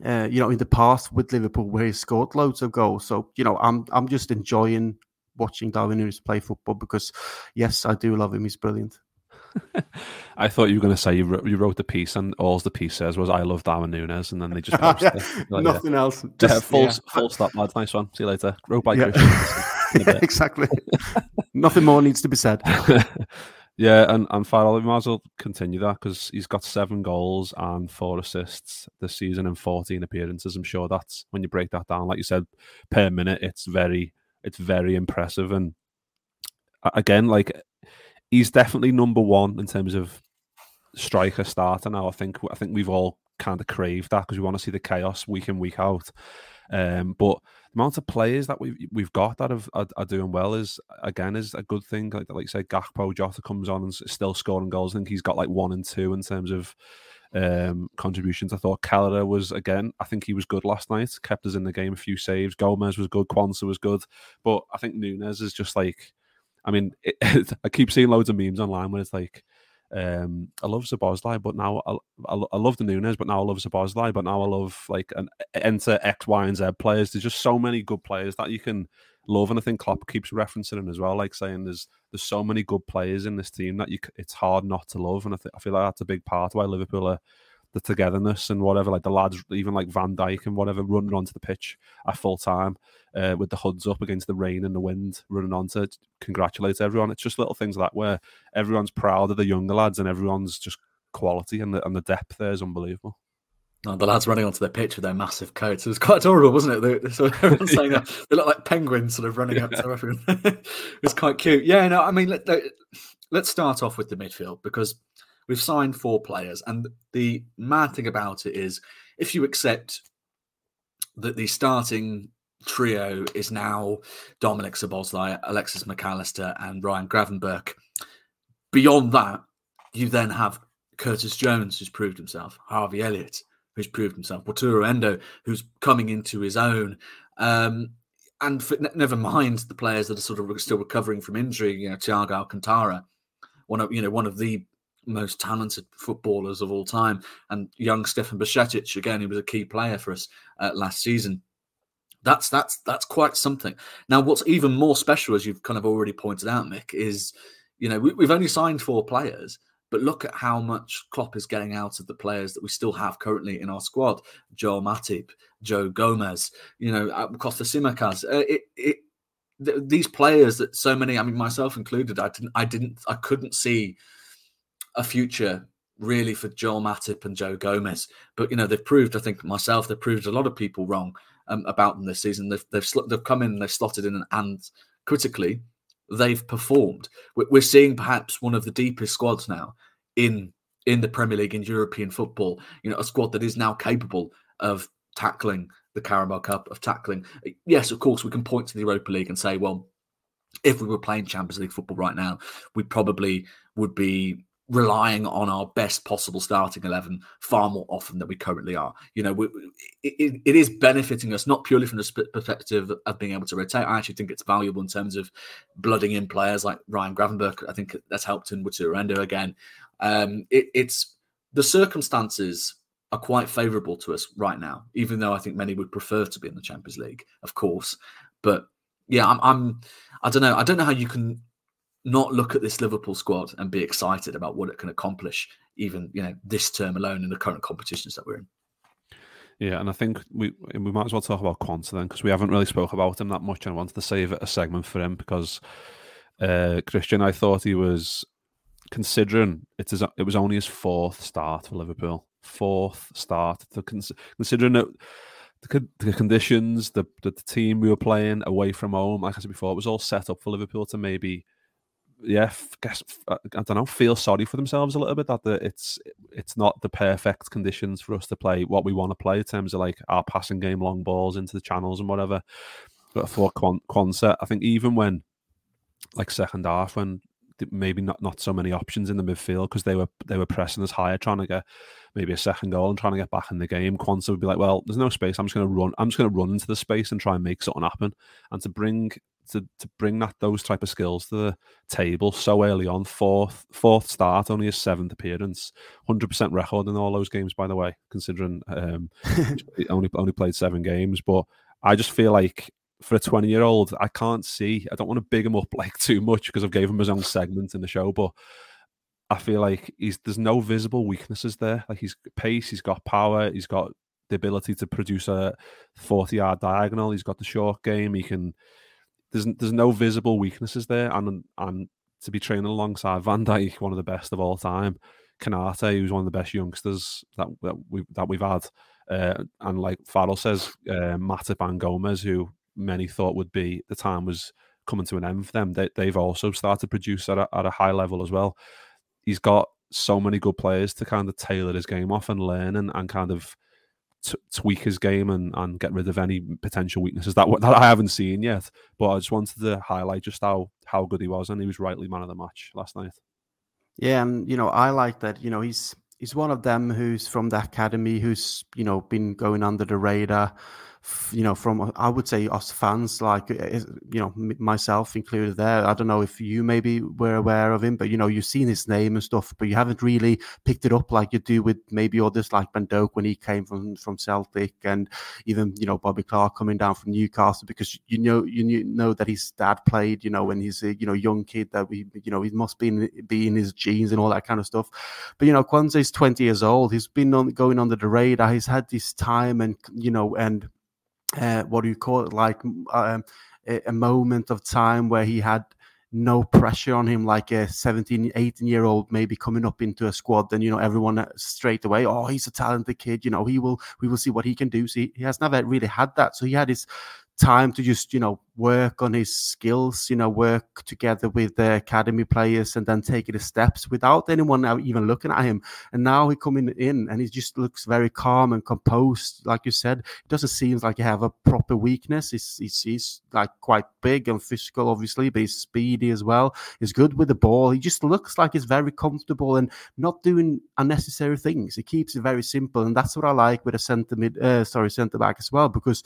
uh, you know, in the past with Liverpool where he scored loads of goals. So, you know, I'm I'm just enjoying watching Darwin Nunez play football because, yes, I do love him. He's brilliant. *laughs* I thought you were going to say you wrote, you wrote the piece and all the piece says was "I love Darwin Nunez," and then they just *laughs* yeah, like, nothing *laughs* yeah. else. Just yeah, full full stop, lads. Nice one. See you later. Wrote by yeah. exactly. nothing more needs to be said. Yeah, and and Farrell, we might as well continue that because he's got seven goals and four assists this season and fourteen appearances. I'm sure that's when you break that down, like you said, per minute, it's very it's very impressive. And again, like he's definitely number one in terms of striker starter now. I think I think we've all kind of craved that because we want to see the chaos week in week out. Um, but amount of players that we've we've got that have, are, are, doing well is again is a good thing. Like like you say, Gakpo Jota comes on and still scoring goals. I think he's got like one and two in terms of um, contributions. I thought Kelleher was again. I think he was good last night. Kept us in the game. A few saves. Gomez was good. Quansah was good. But I think Nunez is just like. I mean, it, *laughs* I keep seeing loads of memes online where it's like um, I love Szoboszlai, but now I, I, I, love the Nunez, but now I love Szoboszlai, but now I love like an enter X, Y, and Z players. There's just so many good players that you can love, and I think Klopp keeps referencing them as well, like saying there's there's so many good players in this team that you it's hard not to love, and I, th- I feel like that's a big part why Liverpool are the togetherness and whatever. Like the lads, even like Van Dijk and whatever, running onto the pitch at full time uh, with the hoods up against the rain and the wind, running on to congratulate everyone. It's just little things like that where everyone's proud of the younger lads and everyone's just quality and the and the depth there is unbelievable. Oh, the lads running onto the pitch with their massive coats. It was quite adorable, wasn't it? They, so everyone's *laughs* saying yeah. that they look like penguins sort of running yeah. up to everyone. *laughs* it was quite cute. Yeah, no, I mean, let, us start off with the midfield because We've signed four players, and the mad thing about it is, if you accept that the starting trio is now Dominic Szoboszlai, Alexis McAllister, and Ryan Gravenberch. Beyond that, you then have Curtis Jones, who's proved himself, Harvey Elliott, who's proved himself, Wataru Endo, who's coming into his own. Um, and for, never mind the players that are sort of still recovering from injury, you know, Thiago Alcantara, one of you know one of the most talented footballers of all time, and young Stefan Bajcetic, again, he was a key player for us uh, last season. That's that's that's quite something. Now, what's even more special, as you've kind of already pointed out, Mick, is you know we, we've only signed four players, but look at how much Klopp is getting out of the players that we still have currently in our squad: Joel Matip, Joe Gomez, you know, Costa Tsimikas. Uh, it, it, th- these players that so many, I mean, myself included, I didn't, I didn't, I couldn't see a future really for Joel Matip and Joe Gomez. But you know, they've proved, I think myself, they've proved a lot of people wrong um, about them this season. They've they've, sl- they've come in, and they've slotted in, and critically, they've performed. We're seeing perhaps one of the deepest squads now in in the Premier League in European football. You know, a squad that is now capable of tackling the Carabao Cup, of tackling. Yes, of course, we can point to the Europa League and say, well, if we were playing Champions League football right now, we probably would be relying on our best possible starting 11 far more often than we currently are. You know, we, it, it is benefiting us not purely from the perspective of being able to rotate. I actually think it's valuable in terms of blooding in players like Ryan Gravenberch. I think that's helped in with Endo again. Um, it, it's the circumstances are quite favourable to us right now, even though I think many would prefer to be in the Champions League, of course. But yeah, I'm, I'm I don't know. I don't know how you can not look at this Liverpool squad and be excited about what it can accomplish, even you know this term alone in the current competitions that we're in. Yeah, and I think we we might as well talk about Quansah then because we haven't really spoke about him that much, and I wanted to save a segment for him because uh, Kristian, I thought he was considering it is it was only his fourth start for Liverpool, fourth start. To considering the, the conditions, the, the team we were playing away from home, like I said before, it was all set up for Liverpool to maybe yeah, guess uh, I don't know, feel sorry for themselves a little bit that the, it's it's not the perfect conditions for us to play what we want to play in terms of like our passing game, long balls into the channels and whatever. But for Quansah, I think even when like second half when maybe not not so many options in the midfield because they were they were pressing us higher, trying to get maybe a second goal and trying to get back in the game. Quansah would be like, well, there's no space. I'm just going to run. I'm just going to run into the space and try and make something happen. And to bring to, to bring that those type of skills to the table so early on, fourth fourth start, only his seventh appearance, hundred percent record in all those games. By the way, considering um, *laughs* only only played seven games, but I just feel like for a 20 year old, I can't see. I don't want to big him up *laughs* like too much because I've gave him his own segment in the show, but I feel like he's there's no visible weaknesses there. Like he's pace, he's got power, he's got the ability to produce a 40 yard diagonal, he's got the short game, he can there's there's no visible weaknesses there and and to be training alongside Van Dijk, one of the best of all time, Konaté, who's one of the best youngsters that that we that we've had, uh, and like Farrell says, uh, Matip and Gomez, who many thought would be the time was coming to an end for them. They, they've also started to produce at a, at a high level as well. He's got so many good players to kind of tailor his game off and learn and, and kind of t- tweak his game and, and get rid of any potential weaknesses that that I haven't seen yet. But I just wanted to highlight just how how good he was, and he was rightly man of the match last night. Yeah, and you know I like that. You know he's he's one of them who's from the academy who's you know been going under the radar you know, from I would say us fans, like you know, myself included there. I don't know if you maybe were aware of him, but you know, you've seen his name and stuff, but you haven't really picked it up like you do with maybe others like Van when he came from from Celtic, and even you know Bobby Clark coming down from Newcastle because you know you know that his dad played, you know, when he's a you know young kid that we you know he must be in, be in his genes and all that kind of stuff. But you know, is twenty years old. He's been on going under the radar. He's had this time and you know and uh, what do you call it? Like um, a, moment of time where he had no pressure on him like a 17 18 year old maybe coming up into a squad then you know everyone uh, straight away oh he's a talented kid you know he will we will see what he can do. See he has never really had that. So he had his time to just you know work on his skills you know work together with the academy players and then take the steps without anyone even looking at him. And now he coming in and he just looks very calm and composed. Like you said it doesn't seem like he have a proper weakness. He's, he's, he's like quite big and physical obviously but he's speedy as well. He's good with the ball. He just looks like he's very comfortable and not doing unnecessary things. He keeps it very simple and that's what i like with a center mid uh, sorry center back as well because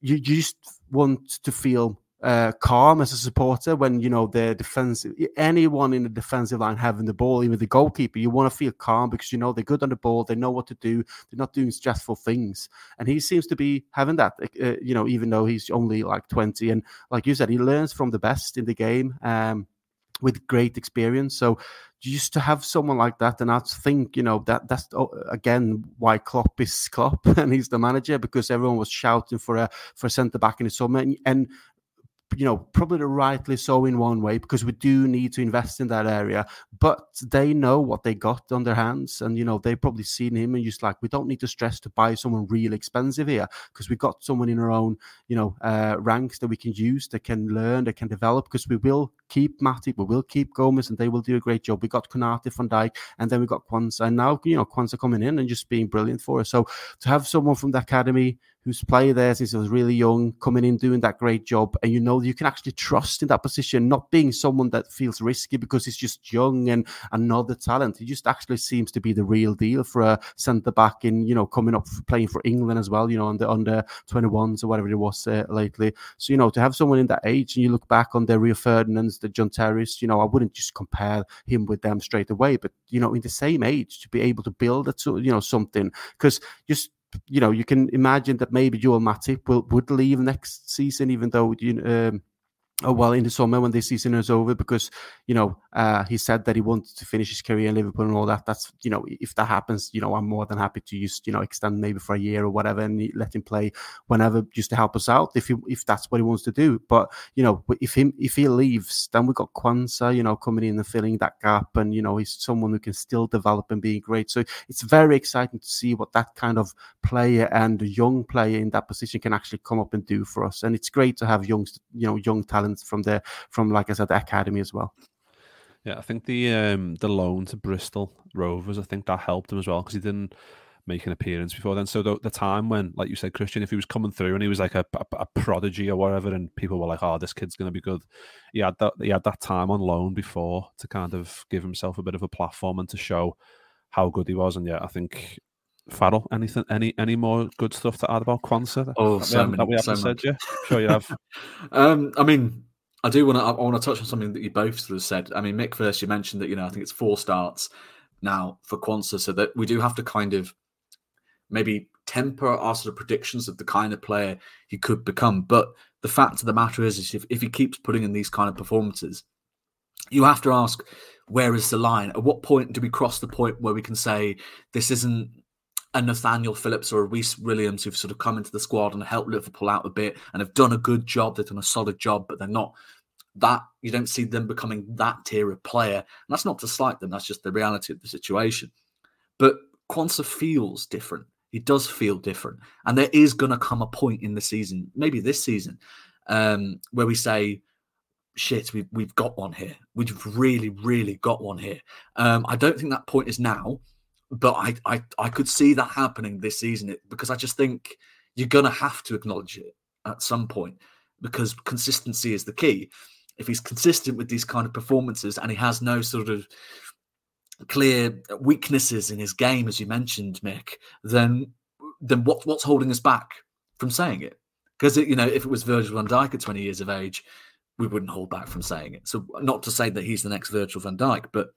you, you just want to feel uh, calm as a supporter when you know the defensive anyone in the defensive line having the ball, even the goalkeeper, you want to feel calm because you know they're good on the ball, they know what to do, they're not doing stressful things, and he seems to be having that. Uh, you know, even though he's only like twenty, and like you said, he learns from the best in the game. Um, with great experience. So just to have someone like that, and I think you know that that's oh, again why Klopp is Klopp *laughs* and he's the manager because everyone was shouting for a for a centre back in the summer, and, and you know, probably rightly so in one way because we do need to invest in that area. But they know what they got on their hands, and you know they've probably seen him and just like we don't need to stress to buy someone really expensive here because we got someone in our own, you know, uh, ranks that we can use, that can learn, that can develop. Because we will keep Matip, we will keep Gomez, and they will do a great job. We got Konate, Van Dijk, and then we got Quansah, and now you know Quansah coming in and just being brilliant for us. So to have someone from the academy who's played there since he was really young, coming in doing that great job, and you know you can actually trust in that position, not being someone that feels risky because he's just young and another talent. He just actually seems to be the real deal for a centre back in you know coming up playing for England as well, you know, the under 21s or whatever it was uh, lately. So you know to have someone in that age, and you look back on the Rio Ferdinands, the John Terrys, you know, I wouldn't just compare him with them straight away, but you know, in the same age to be able to build a you know something because just you know, you can imagine that maybe Joel Matip will would leave next season, even though you um, oh well in the summer when this season is over because you know uh, he said that he wanted to finish his career in Liverpool and all that. That's you know if that happens, you know I'm more than happy to just you know extend maybe for a year or whatever and let him play whenever just to help us out if he if that's what he wants to do. But you know if him if he leaves, then we've got Quansah you know coming in and filling that gap and you know he's someone who can still develop and be great. So it's very exciting to see what that kind of player and young player in that position can actually come up and do for us. And it's great to have young you know young talents from the from like I said the academy as well. Yeah, I think the um, the loan to Bristol Rovers, I think that helped him as well because he didn't make an appearance before then. So the, the, time when, like you said, Kristian, if he was coming through and he was like a, a, a prodigy or whatever, and people were like, "Oh, this kid's going to be good," he had that he had that time on loan before to kind of give himself a bit of a platform and to show how good he was. And yeah, I think Farrell, anything, any, any more good stuff to add about Quansah? Oh, that so we, many, that we haven't so said yet. Sure, you have. *laughs* um, I mean, I do want to. I want to touch on something that you both sort of said. I mean, Mick, first you mentioned that you know I think it's four starts now for Quansah, so that we do have to kind of maybe temper our sort of predictions of the kind of player he could become. But the fact of the matter is, is if, if he keeps putting in these kind of performances, you have to ask where is the line? At what point do we cross the point where we can say this isn't a Nathaniel Phillips or a Rhys Williams who've sort of come into the squad and helped Liverpool out a bit and have done a good job. They've done a solid job, but they're not that you don't see them becoming that tier of player. And that's not to slight them, that's just the reality of the situation. But Quansah feels different. He does feel different. And there is going to come a point in the season, maybe this season, um, where we say, shit, we've, we've got one here. We've really, really got one here. Um, I don't think that point is now but I, I I could see that happening this season it because I just think you're gonna have to acknowledge it at some point because consistency is the key. If he's consistent with these kind of performances and he has no sort of clear weaknesses in his game, as you mentioned, Mick, then then what what's holding us back from saying it? Because you know, if it was Virgil van Dijk at 20 years of age, we wouldn't hold back from saying it. So not to say that he's the next Virgil van Dijk, but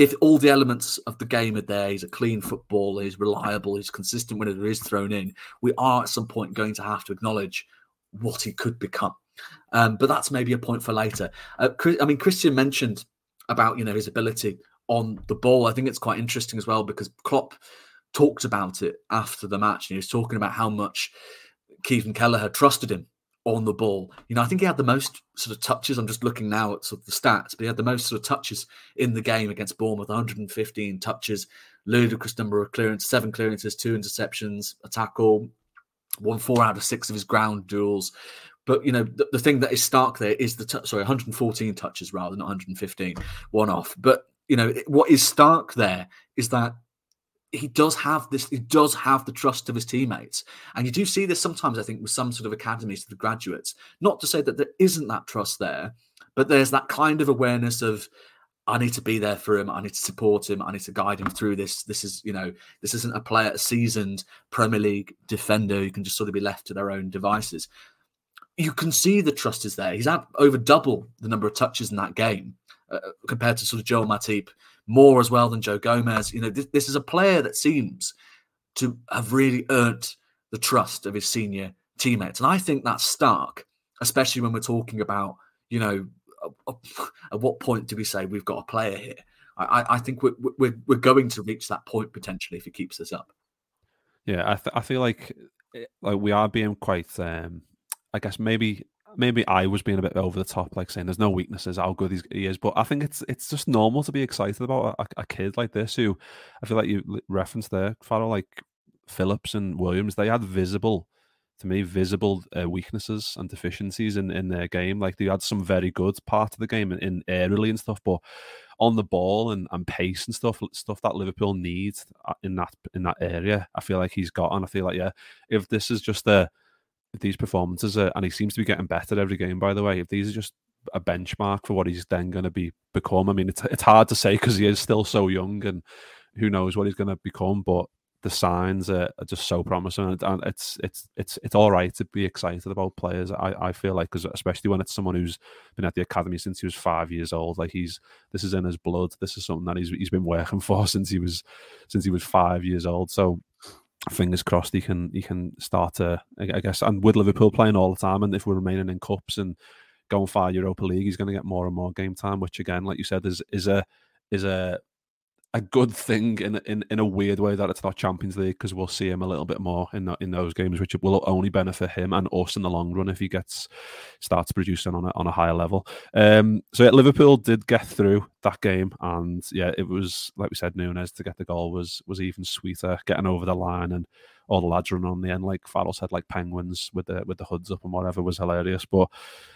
if all the elements of the game are there, he's a clean footballer, he's reliable, he's consistent whenever he is thrown in, we are at some point going to have to acknowledge what he could become. Um, but that's maybe a point for later. Uh, I mean, Kristian mentioned about you know his ability on the ball. I think it's quite interesting as well because Klopp talked about it after the match, and he was talking about how much Caoimhin Kelleher trusted him on the ball. You know, I think he had the most sort of touches. I'm just looking now at sort of the stats, but he had the most sort of touches in the game against Bournemouth 115 touches, ludicrous number of clearances, seven clearances, two interceptions, a tackle, won four out of six of his ground duels. But you know the, the thing that is stark there is the t- sorry 114 touches rather than 115 one off. But you know what is stark there is that he does have this he does have the trust of his teammates and you do see this sometimes i think with some sort of academies to the graduates not to say that there isn't that trust there but there's that kind of awareness of I need to be there for him. I need to support him. I need to guide him through this. This is, you know, this isn't a player, a seasoned Premier League defender who can just sort of be left to their own devices. You can see the trust is there. He's had over double the number of touches in that game uh, compared to sort of Joel Matip, more as well than Joe Gomez. You know, this, this is a player that seems to have really earned the trust of his senior teammates. And I think that's stark, especially when we're talking about, you know, at what point do we say we've got a player here? I, I think we're, we're, we're going to reach that point potentially if he keeps this up. Yeah, I, th- I feel like eh, like we are being quite. Um, I guess maybe maybe I was being a bit over the top, like saying there's no weaknesses, how good he is. But I think it's it's just normal to be excited about a, a kid like this who I feel like you referenced there, Farrell, like Phillips and Williams. They had visible to me visible uh, weaknesses and deficiencies in, in their game. Like they had some very good part of the game in, in aerially and stuff, but on the ball and, and pace and stuff, stuff that Liverpool needs uh, in that in that area, I feel like he's got. And I feel like yeah, if this is just a if these performances are, and he seems to be getting better every game, by the way. If these are just a benchmark for what he's then going to be become, I mean, it's it's hard to say because he is still so young and who knows what he's going to become, but the signs are, are, just so promising, and it's it's it's it's all right to be excited about players. I, I feel like because especially when it's someone who's been at the academy since he was five years old, like he's this is in his blood. This is something that he's he's been working *laughs* for since he was since he was five years old. So fingers crossed he can he can start to I guess and with Liverpool playing all the time, and if we're remaining in cups and going far Europa League, he's going to get more and more game time, which again, like you said, is is a is a a good thing in in in a weird way that it's not Champions League because we'll see him a little bit more in in those games, which will only benefit him and us in the long run if he gets starts producing on a on a higher level. Um, so yeah, Liverpool did get through that game, and yeah, it was like we said, Nunez to get the goal was was even sweeter, getting over the line and all the lads running on the end, like Farrell said, like penguins with the with the hoods up and whatever was hilarious. But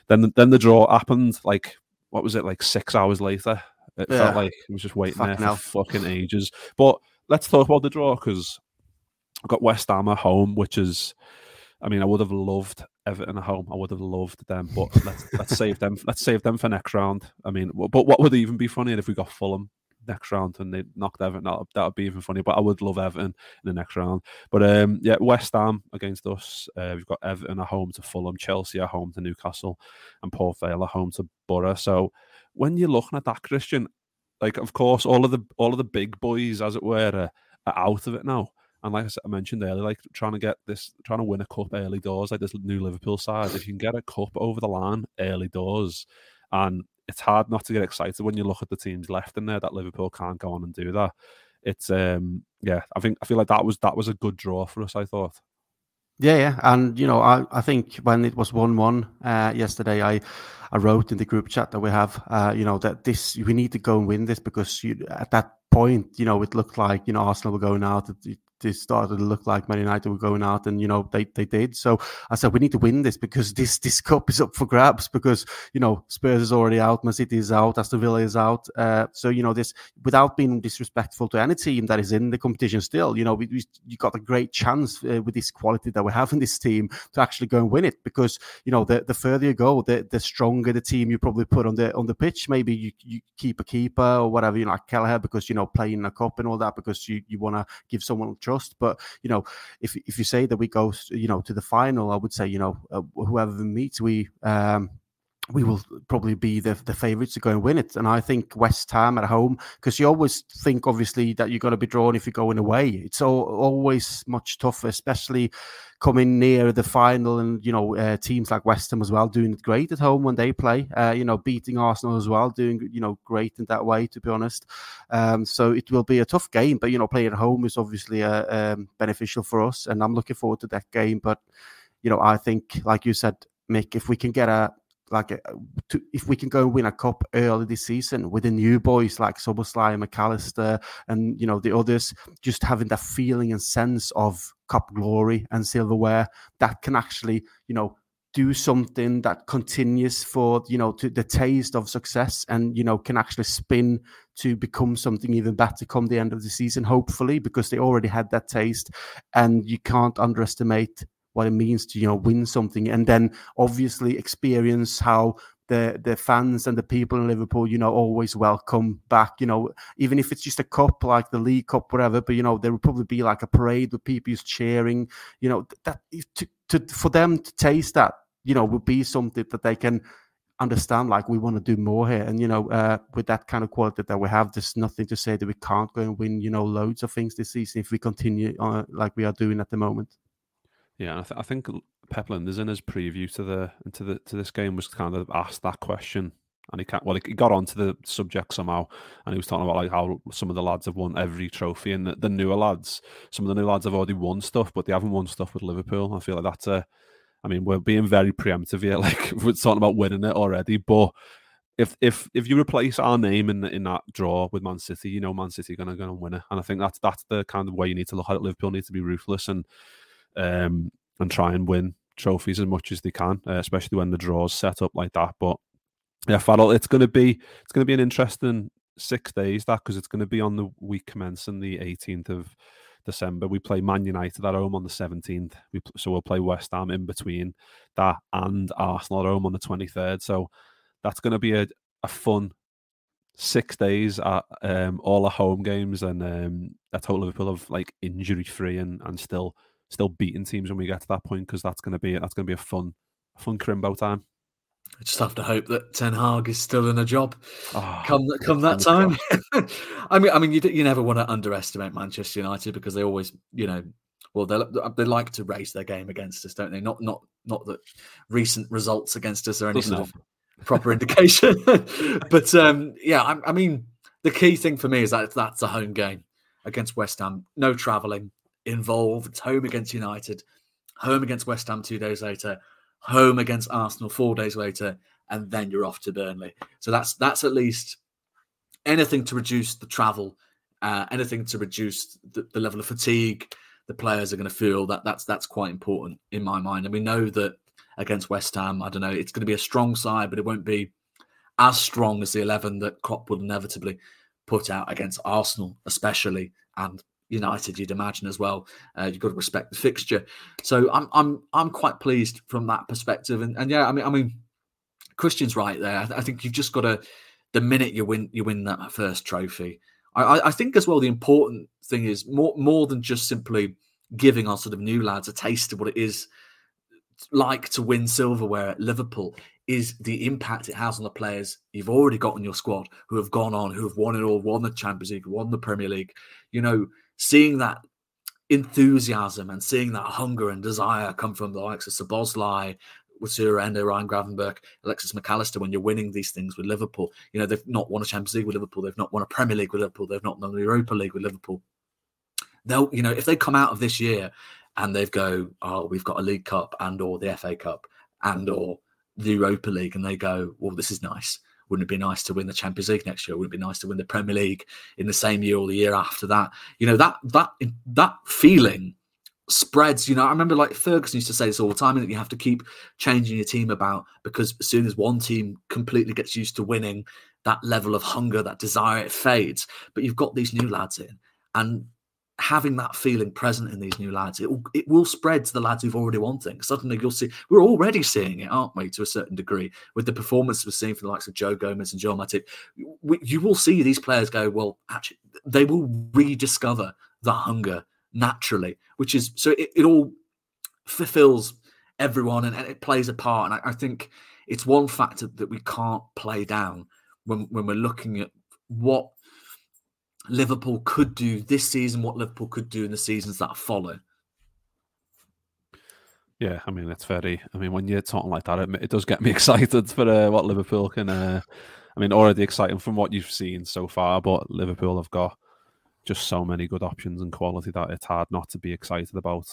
then then the draw happened like what was it like six hours later it yeah. felt like he was just waiting Fuck there for fucking ages. But let's talk about the draw because I've got West Ham at home, which is, I mean, I would have loved Everton at home. I would have loved them, but let's let's *laughs* save them. Let's save them for next round. I mean, but what would even be funnier if we got Fulham next round and they knocked Everton out? That would be even funny. But I would love Everton in the next round. But um, yeah, West Ham against us. Uh, we've got Everton at home to Fulham, Chelsea at home to Newcastle, and Port Vale at home to Boro. So when you're looking at that, Kristian, like of course all of the all of the big boys, as it were, are, are out of it now. And like I said, I mentioned earlier, like trying to get this, trying to win a cup early doors, like this new Liverpool side, if you can get a cup over the line early doors, and it's hard not to get excited when you look at the teams left in there that Liverpool can't go on and do that. It's um yeah, I think I feel like that was that was a good draw for us. I thought. Yeah, yeah, and you know, I, I think when it was one-one uh, yesterday, I I wrote in the group chat that we have, uh, you know, that this we need to go and win this because you, at that point, you know, it looked like you know Arsenal were going out. This started to look like Man United were going out, and you know they they did. So I said we need to win this because *laughs* this this cup is up for grabs because you know Spurs is already out, Man City is out, Aston Villa is out. Uh, so you know this without being disrespectful to any team that is in the competition still, you know we, we you got a great chance uh, with this quality that we have in this team to actually go and win it because you know the the further you go, the the stronger the team you probably put on the on the pitch. Maybe you, you keep a keeper or whatever, you know, like Kelleher because you know playing a cup and all that because you you want to give someone trust. But you know, if if you say that we go, you know, to the final, I would say, you know, uh, whoever meets, we. Um, we will probably be the, the favourites to go and win it. And I think West Ham at home, because you always think, obviously, that you're going to be drawn if you're going away. It's all, always much tougher, especially coming near the final. And, you know, uh, teams like West Ham as well doing it great at home when they play, uh, you know, beating Arsenal as well, doing, you know, great in that way, to be honest. Um, so it will be a tough game, but, you know, playing at home is obviously uh, um, beneficial for us. And I'm looking forward to that game. But, you know, I think, like you said, Mick, if we can get a like uh, to, if we can go win a cup early this season with the new boys like Szoboszlai, Mac Allister, and you know the others, just having that feeling and sense of cup glory and silverware that can actually, you know, do something that continues for you know to the taste of success and you know can actually spin to become something even better come the end of the season hopefully because they already had that taste. And you can't underestimate what it means to you know win something and then obviously experience how the the fans and the people in Liverpool, you know, always welcome back. You know, even if it's just a cup like the League Cup, whatever. But you know, there will probably be like a parade with people just cheering. You know, that to, to for them to taste that, you know, would be something that they can understand. Like we want to do more here, and you know, uh, with that kind of quality that we have, there's nothing to say that we can't go and win. You know, loads of things this season if we continue like we are doing at the moment. Yeah, I, th- I think Pep Lijnders in his preview to the to the to this game was kind of asked that question, and he can't. Well, he got onto the subject somehow, and he was talking about like how some of the lads have won every trophy, and the, the newer lads, some of the new lads have already won stuff, but they haven't won stuff with Liverpool. I feel like that's a. I mean, we're being very preemptive here, *laughs* like we're talking about winning it already, but if if if you replace our name in in that draw with Man City, you know Man City are gonna gonna win it, and I think that's that's the kind of way you need to look at it. Liverpool need to be ruthless and um, and try and win trophies as much as they can, uh, especially when the draws set up like that. But yeah, Farrell, it's going to be it's going to be an interesting six days that because it's going to be on the week commencing the 18th of December. We play Man United at home on the 17th. We, so we'll play West Ham in between that and Arsenal at home on the 23rd. So that's going to be a, a fun six days at um, all the home games and um, a total of like injury free and, and still still beating teams when we get to that point because that's going to be that's going to be a fun fun crimbo time. I just have to hope that Ten Hag is still in a job oh, come come that time. *laughs* I mean, I mean, you you never want to underestimate Manchester United because they always, you know, well they they like to raise their game against us, don't they? Not not not that recent results against us are any sort of proper indication, *laughs* but um, yeah, I, I mean, the key thing for me is that that's a home game against West Ham, no travelling, involved. Home against United, home against West Ham two days later, home against Arsenal four days later, and then you're off to Burnley. So that's that's at least anything to reduce the travel, uh, anything to reduce the, the level of fatigue the players are going to feel. That that's that's quite important in my mind. And we know that against West Ham, I don't know, it's going to be a strong side, but it won't be as strong as the eleven that Klopp would inevitably put out against Arsenal, especially, and United, you'd imagine as well. Uh, you've got to respect the fixture. So I'm I'm I'm quite pleased from that perspective. And, and yeah, I mean I mean Kristian's right there. I, th- I think you've just got to the minute you win you win that first trophy. I, I think as well the important thing is more more than just simply giving our sort of new lads a taste of what it is like to win silverware at Liverpool is the impact it has on the players you've already got in your squad who have gone on, who have won it all, won the Champions League, won the Premier League. You know, seeing that enthusiasm and seeing that hunger and desire come from the likes of Szoboszlai, Wataru Endo, Ryan Gravenberch, Alexis Mac Allister when you're winning these things with Liverpool. You know, they've not won a Champions League with Liverpool, they've not won a Premier League with Liverpool, they've not won the Europa League with Liverpool. They'll, you know, if they come out of this year and they've go, oh, we've got a League Cup and or the FA Cup and or the Europa League, and they go, well, this is nice. Wouldn't it be nice to win the Champions League next year? Wouldn't it be nice to win the Premier League in the same year or the year after that? You know that that that feeling spreads. You know, I remember like Ferguson used to say this all the time that you have to keep changing your team about because as soon as one team completely gets used to winning, that level of hunger, that desire, it fades. But you've got these new lads in, and having that feeling present in these new lads, it will, it will spread to the lads who've already won things. Suddenly you'll see, we're already seeing it, aren't we, to a certain degree, with the performance we're seeing from the likes of Joe Gomez and Joe Matip. We, you will see these players go, well, actually, they will rediscover the hunger naturally, which is, so it, it all fulfills everyone and, and, it plays a part. And I, I think it's one factor that we can't play down when, when we're looking at what Liverpool could do this season, what Liverpool could do in the seasons that follow. Yeah, I mean it's very. I mean when you're talking like that, it, it does get me *laughs* excited for uh, what Liverpool can. Uh, I mean, already exciting from what you've seen so far, but Liverpool have got just so many good options and quality that it's hard not to be excited about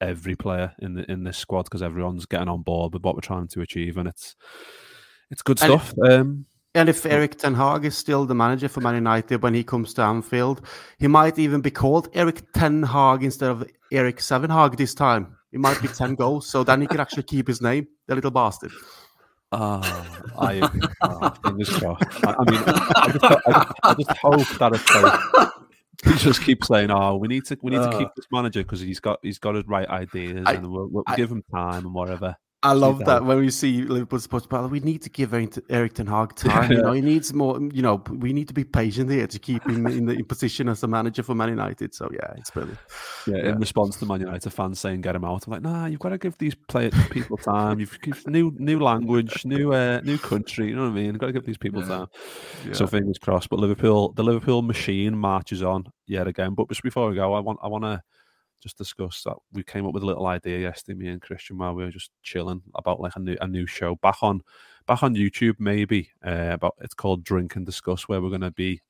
every player in the in this squad because everyone's getting on board with what we're trying to achieve, and it's it's good And- stuff. Um, And if Erik Ten Hag is still the manager for Man United when he comes to Anfield, he might even be called Erik Ten Hag instead of Erik Seven Hag this time. It might be 10 goals, so then he can actually keep his name, the little bastard. Oh, I oh, fingers crossed. I, I mean, I just, I, just, I just hope that it's like uh, he just keeps saying, "Oh, we need to, we need to keep Uh. this manager because he's got, he's got his right ideas, and we'll, we'll give him time and whatever." I love that. that when we see Liverpool supporters, but we need to give Erik, Ten Hag time. You *laughs* know, he needs more. You know, we need to be patient here to keep him in the in position as a manager for Man United. So yeah, it's brilliant. Yeah, Yeah. in response to Man United fans saying get him out, I'm like, nah, you've got to give these players people time. You've new new language, new uh, new country. You know what I mean? You've got to give these people Yeah. time. So fingers crossed. But Liverpool, the Liverpool machine marches on yet again. But just before we go, I want I want to just discuss that we came up with a little idea yesterday, me and Kristian, while we were just chilling about like a new a new show back on back on YouTube, maybe. Uh, about it's called Drink and Discuss, where we're to be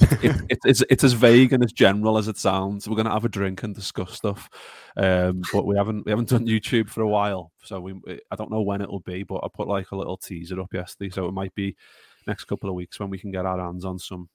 it, it, it's it's as vague and as general as it sounds. We're gonna have a drink and discuss stuff, um, but we haven't we haven't done YouTube for a while, so we I don't know when it'll be. But I put like a little teaser up yesterday, so it might be next couple of weeks when we can get our hands on some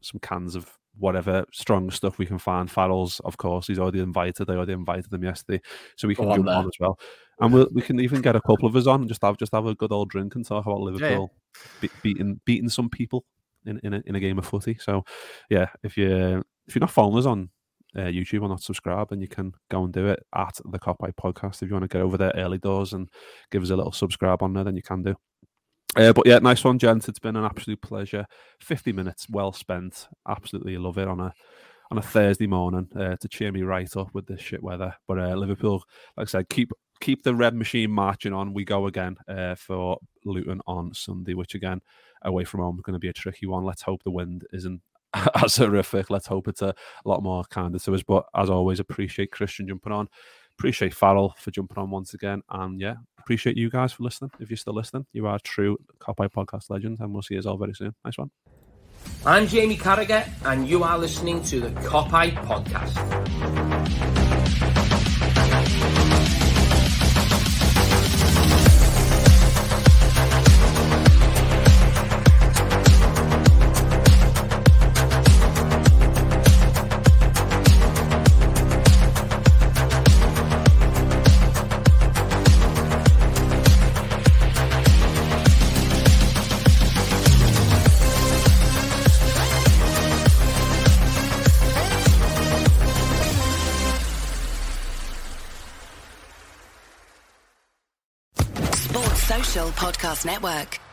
some cans of whatever strong stuff we can find. Farrell's, of course, he's already invited. I already invited him yesterday, so we can Go on jump on as well. And we'll, we can even get a couple of us on and just have just have a good old drink and talk about yeah. Liverpool be- beating beating some people in in a, in a game of footy. So yeah, if you if you're not following us on uh, YouTube or not subscribed, and you can go and do it at the Copy Podcast. If you want to get over there early doors and give us a little subscribe on there, then you can do. Uh, but yeah, nice one, gents. It's been an absolute pleasure. Fifty minutes well spent. Absolutely love it on a on a Thursday morning uh, to cheer me right up with this shit weather. But uh, Liverpool, like I said, keep keep the red machine marching on. We go again uh, for Luton on Sunday, which again away from home is going to be a tricky one. Let's hope the wind isn't *laughs* as horrific. Let's hope it's a lot more kinder to us. But as always, appreciate Kristian jumping on. Appreciate Farrell for jumping on once again. And yeah, appreciate you guys for listening. If you're still listening, you are true Copy Podcast legends, and we'll see you all very soon. Nice one. I'm Jamie Carragher, and you are listening to the Copeye Podcast. Podcast Network.